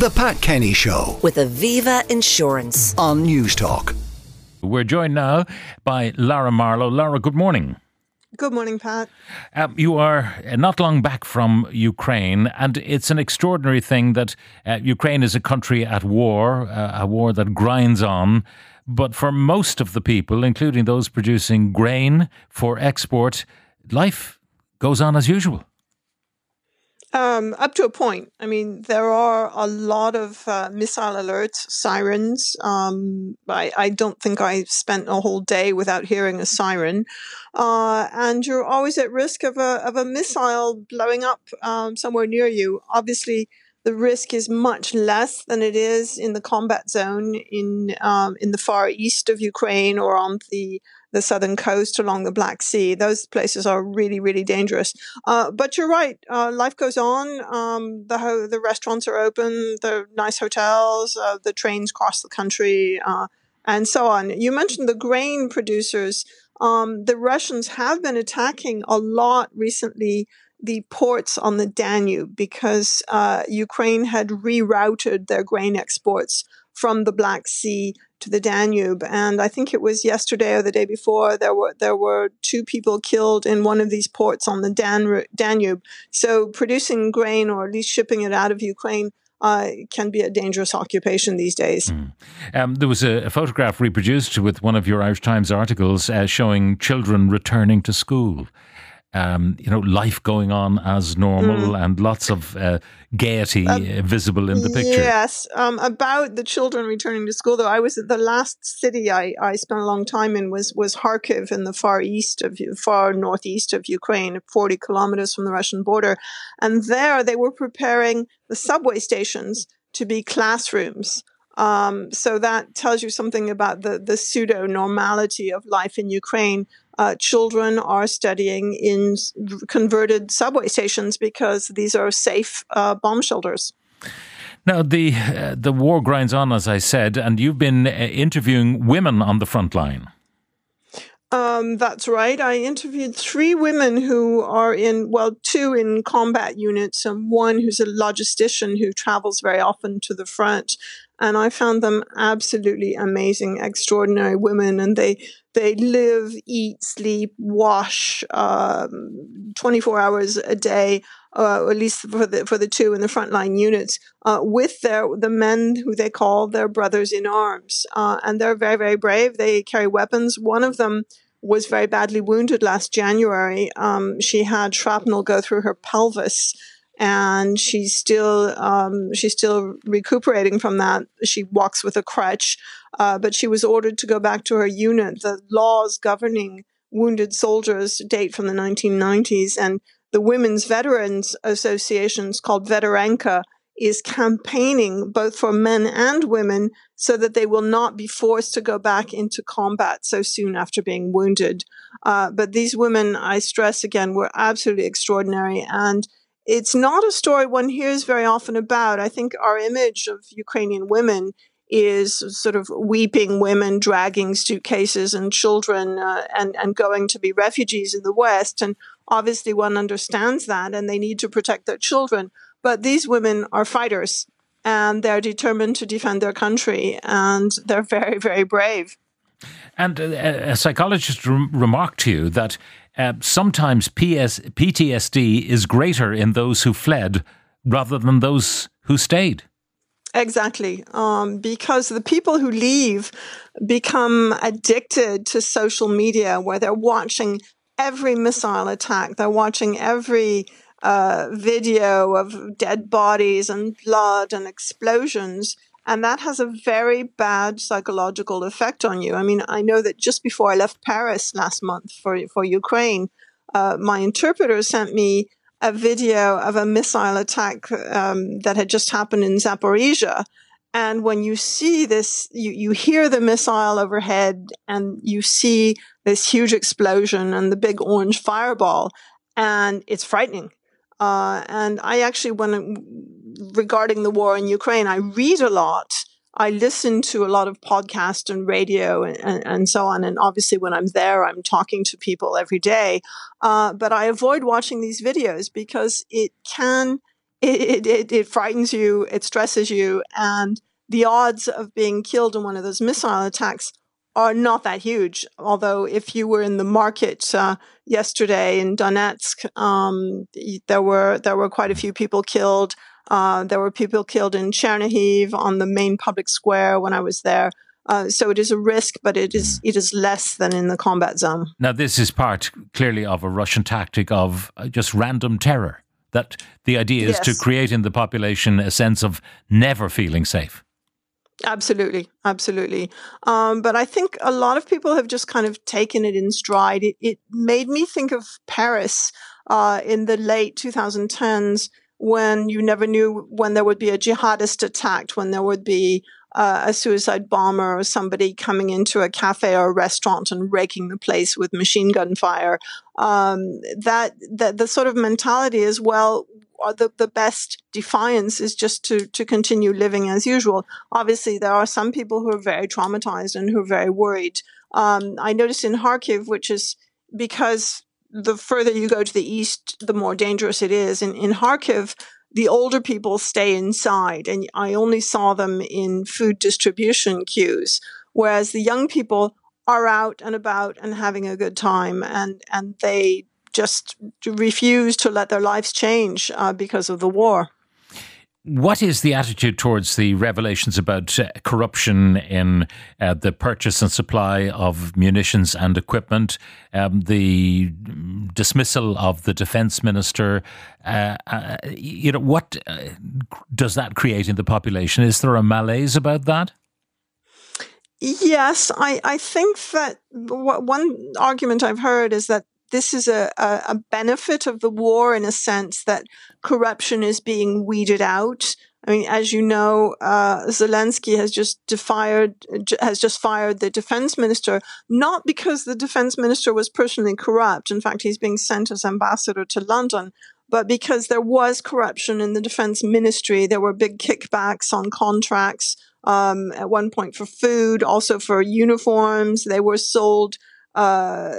The Pat Kenny Show with Aviva Insurance. on Newstalk. We're joined now by Lara Marlowe. Lara, good morning. Good morning, Pat. Um, you are uh, not long back from Ukraine, and it's an extraordinary thing that uh, Ukraine is a country at war, uh, a war that grinds on. But for most of the people, including those producing grain for export, life goes on as usual. Um, up to a point. I mean, there are a lot of uh, missile alerts, sirens. Um, I, I don't think I spent a whole day without hearing a siren. Uh, and you're always at risk of a, of a missile blowing up um, somewhere near you. Obviously, the risk is much less than it is in the combat zone in um, in the far east of Ukraine or on the the southern coast along the Black Sea. Those places are really, really dangerous. Uh, but you're right. Uh, life goes on. Um, the ho- the restaurants are open. The nice hotels. Uh, the trains cross the country, uh, and so on. You mentioned the grain producers. Um, the Russians have been attacking a lot recently the ports on the Danube because uh, Ukraine had rerouted their grain exports from the Black Sea to the Danube. And I think it was yesterday or the day before there were there were two people killed in one of these ports on the Dan- Danube. So producing grain or at least shipping it out of Ukraine. Uh, can be a dangerous occupation these days. Um, there was a, a photograph reproduced with one of your Irish Times articles uh, showing children returning to school. Um, you know, life going on as normal and lots of uh, gaiety uh, visible in the picture. Yes. Um, about the children returning to school, though, I was at the last city I, I spent a long time in was was Kharkiv in the far east of far northeast of Ukraine, forty kilometers from the Russian border, and there they were preparing the subway stations to be classrooms. Um, so that tells you something about the, the pseudo normality of life in Ukraine. Uh, children are studying in converted subway stations because these are safe uh, bomb shelters. Now the uh, the war grinds on, as I said, and you've been uh, interviewing women on the front line. Um, that's right. I interviewed three women who are in, well, two in combat units and one who's a logistician who travels very often to the front. And I found them absolutely amazing, extraordinary women. And they, they live, eat, sleep, wash, um, 24 hours a day, uh, at least for the, for the two in the frontline units, uh, with their, the men who they call their brothers in arms. Uh, and they're very, very brave. They carry weapons. One of them was very badly wounded last January. Um, she had shrapnel go through her pelvis, and she's still um, she's still recuperating from that. She walks with a crutch, uh, but she was ordered to go back to her unit. The laws governing wounded soldiers date from the 1990s, and the Women's Veterans Associations called Veteranka is campaigning both for men and women so that they will not be forced to go back into combat so soon after being wounded. Uh, but these women, I stress again, were absolutely extraordinary. And it's not a story one hears very often about. I think our image of Ukrainian women is sort of weeping women dragging suitcases and children uh, and, and going to be refugees in the West. And obviously, one understands that and they need to protect their children. But these women are fighters and they're determined to defend their country and they're very, very brave. And uh, a psychologist rem- remarked to you that uh, sometimes PS- PTSD is greater in those who fled rather than those who stayed. Exactly. Um, because the people who leave become addicted to social media where they're watching every missile attack, they're watching every uh, video of dead bodies and blood and explosions. And that has a very bad psychological effect on you. I mean, I know that just before I left Paris last month for, for Ukraine, uh, my interpreter sent me a video of a missile attack um, that had just happened in Zaporizhia. And when you see this, you, you hear the missile overhead and you see this huge explosion and the big orange fireball, and it's frightening. Uh, and I actually, when regarding the war in Ukraine, I read a lot. I listen to a lot of podcasts and radio and, and, so on. And obviously, when I'm there, I'm talking to people every day. Uh, but I avoid watching these videos because it can it, it, it frightens you, it stresses you, and the odds of being killed in one of those missile attacks are not that huge. Although, if you were in the market uh, yesterday in Donetsk, um, there were there were quite a few people killed. Uh, there were people killed in Chernihiv on the main public square when I was there. Uh, so it is a risk, but it is it is less than in the combat zone. Now, this is part clearly of a Russian tactic of uh, just random terror. That the idea is yes. to create in the population a sense of never feeling safe. Absolutely, absolutely. Um, but I think a lot of people have just kind of taken it in stride. It, it made me think of Paris uh, in the late 2010s when you never knew when there would be a jihadist attack, when there would be uh, a suicide bomber or somebody coming into a cafe or a restaurant and raking the place with machine gun fire. Um, that, that the sort of mentality is well, the, the best defiance is just to, to continue living as usual. Obviously, there are some people who are very traumatized and who are very worried. Um, I noticed in Kharkiv, which is because the further you go to the east, the more dangerous it is. In, in Kharkiv, the older people stay inside, and I only saw them in food distribution queues, whereas the young people are out and about and having a good time, and, and they just refuse to let their lives change uh, because of the war. What is the attitude towards the revelations about uh, corruption in uh, the purchase and supply of munitions and equipment, um, the dismissal of the defense minister? Uh, uh you know, what uh, does that create in the population? Is there a malaise about that? Yes, I, I think that one argument I've heard is that this is a, a, a benefit of the war in a sense that corruption is being weeded out. I mean, as you know, uh, Zelensky has just fired has just fired the defense minister, not because the defense minister was personally corrupt. In fact, he's being sent as ambassador to London, but because there was corruption in the defense ministry. There were big kickbacks on contracts um, at one point for food, also for uniforms. They were sold uh,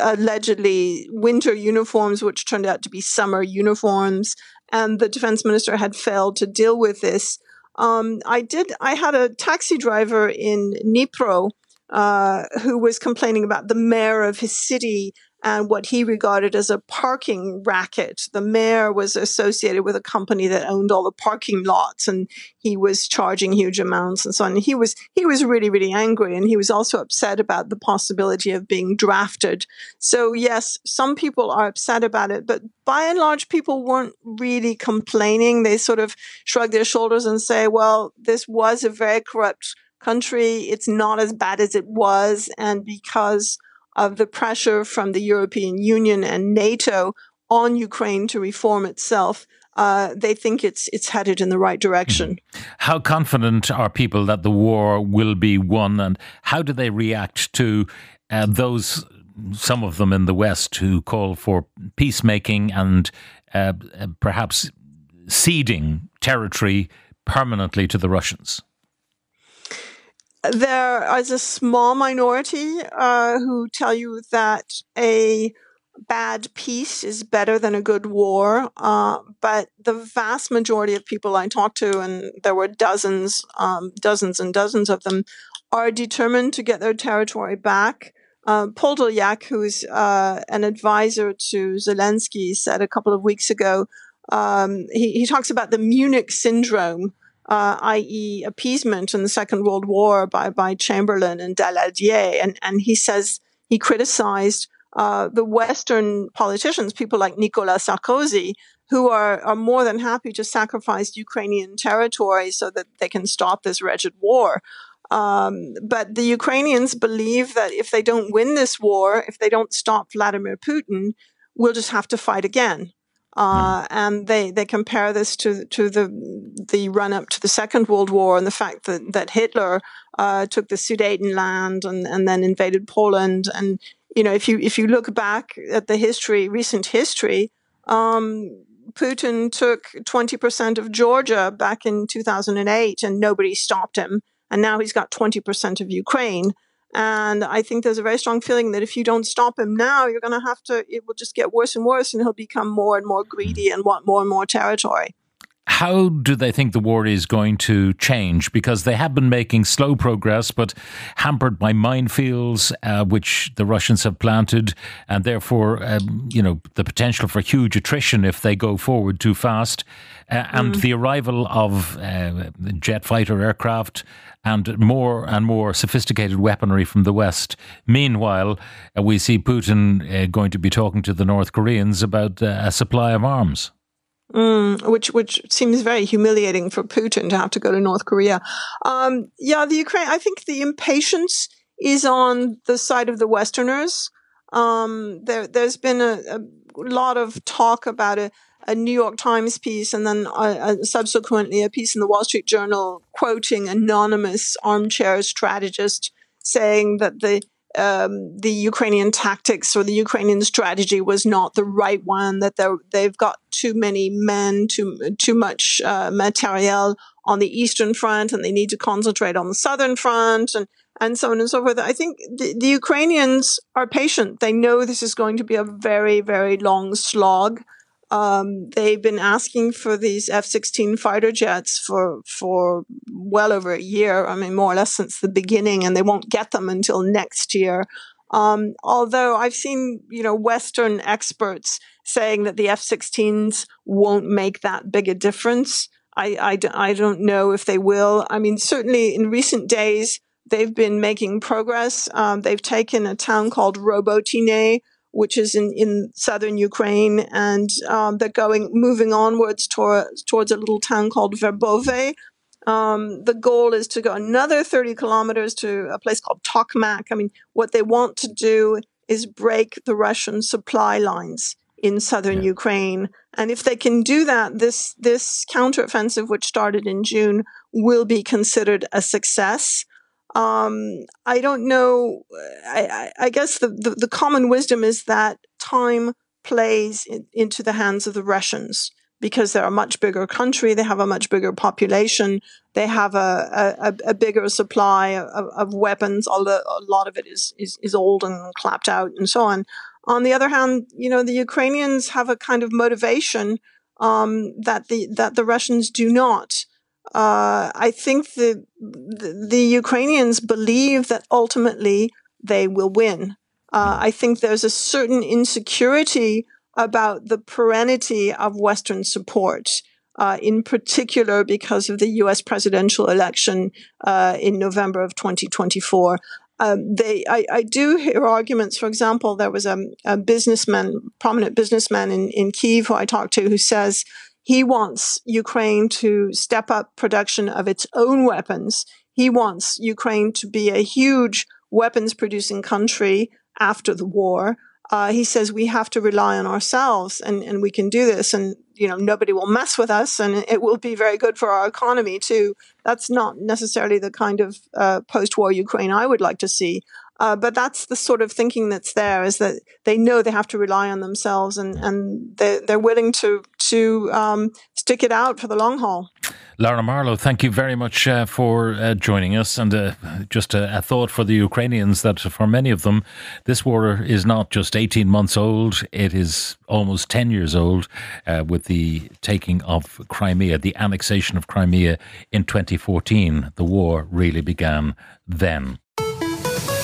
allegedly winter uniforms, which turned out to be summer uniforms, and the defense minister had failed to deal with this. Um, I did. I had a taxi driver in Dnipro uh, who was complaining about the mayor of his city and what he regarded as a parking racket. The mayor was associated with a company that owned all the parking lots and he was charging huge amounts and so on. He was he was really, really angry and he was also upset about the possibility of being drafted. So yes, some people are upset about it, but by and large people weren't really complaining. They sort of shrug their shoulders and say, well, this was a very corrupt country. It's not as bad as it was. And because of the pressure from the European Union and NATO on Ukraine to reform itself, uh, they think it's it's headed in the right direction. Mm-hmm. How confident are people that the war will be won, and how do they react to uh, those? Some of them in the West who call for peacemaking and uh, perhaps ceding territory permanently to the Russians there is a small minority uh, who tell you that a bad peace is better than a good war. Uh, but the vast majority of people I talked to, and there were dozens, um, dozens and dozens of them, are determined to get their territory back. Uh, who's uh, an advisor to Zelensky, said a couple of weeks ago, um, he, he talks about the Munich syndrome, uh, i.e., appeasement in the Second World War by, by Chamberlain and Daladier. And, and he says he criticized uh, the Western politicians, people like Nicolas Sarkozy, who are, are more than happy to sacrifice Ukrainian territory so that they can stop this wretched war. Um, but the Ukrainians believe that if they don't win this war, if they don't stop Vladimir Putin, we'll just have to fight again. Uh, and they, they compare this to to the the run up to the Second World War and the fact that that Hitler uh, took the Sudetenland and, and then invaded Poland. And you know, if you if you look back at the history, recent history, um, Putin took twenty percent of Georgia back in two thousand and eight, and nobody stopped him. And now he's got twenty percent of Ukraine. And I think there's a very strong feeling that if you don't stop him now, you're going to have to, it will just get worse and worse and he'll become more and more mm. greedy and want more and more territory. How do they think the war is going to change? Because they have been making slow progress, but hampered by minefields, uh, which the Russians have planted, and therefore, um, you know, the potential for huge attrition if they go forward too fast, uh, and mm. the arrival of uh, jet fighter aircraft and more and more sophisticated weaponry from the West. Meanwhile, uh, we see Putin uh, going to be talking to the North Koreans about uh, a supply of arms. Mm, which which seems very humiliating for Putin to have to go to North Korea. Um, yeah, the Ukraine. I think the impatience is on the side of the Westerners. Um, there, has been a, a, lot of talk about a, a, New York Times piece, and then subsequently a piece in the Wall Street Journal quoting anonymous armchair strategist saying that the um, the Ukrainian tactics or the Ukrainian strategy was not the right one. That they've got too many men, too too much uh, materiel on the eastern front, and they need to concentrate on the southern front, and and so on and so forth. I think the, the Ukrainians are patient. They know this is going to be a very very long slog. Um, they've been asking for these F-16 fighter jets for for well over a year. I mean, more or less since the beginning, and they won't get them until next year. Um, although I've seen, you know, Western experts saying that the F-16s won't make that big a difference. I, I, I don't know if they will. I mean, certainly in recent days, they've been making progress. Um, they've taken a town called Robotyne, which is in, in southern Ukraine, and um, they're going moving onwards towards towards a little town called Verbove. Um, the goal is to go another 30 kilometers to a place called Tokmak. I mean, what they want to do is break the Russian supply lines in southern yeah. Ukraine. And if they can do that, this this counteroffensive, which started in June, will be considered a success. Um, I don't know. I, I, I guess the, the, the, common wisdom is that time plays in, into the hands of the Russians because they're a much bigger country. They have a much bigger population. They have a, a, a bigger supply of, of, weapons, although a lot of it is, is, is old and clapped out and so on. On the other hand, you know, the Ukrainians have a kind of motivation um, that the that the Russians do not uh, I think the, the, the Ukrainians believe that ultimately they will win. Uh, I think there's a certain insecurity about the perennity of Western support. Uh, in particular, because of the U.S. presidential election uh, in November of 2024, um, they, I, I, do hear arguments. For example, there was a, a businessman, prominent businessman in, in Kiev who I talked to, who says he wants Ukraine to step up production of its own weapons. He wants Ukraine to be a huge weapons producing country after the war. Uh, he says we have to rely on ourselves and, and we can do this and you know nobody will mess with us and it will be very good for our economy too that's not necessarily the kind of uh, post-war ukraine i would like to see uh, but that's the sort of thinking that's there is that they know they have to rely on themselves and, and they're, they're willing to, to um, stick it out for the long haul. Lara Marlowe, thank you very much uh, for uh, joining us. And uh, just a, a, thought for the Ukrainians that for many of them, this war is not just 18 months old, it is almost 10 years old uh, with the taking of Crimea, the annexation of Crimea in 2014. The war really began then.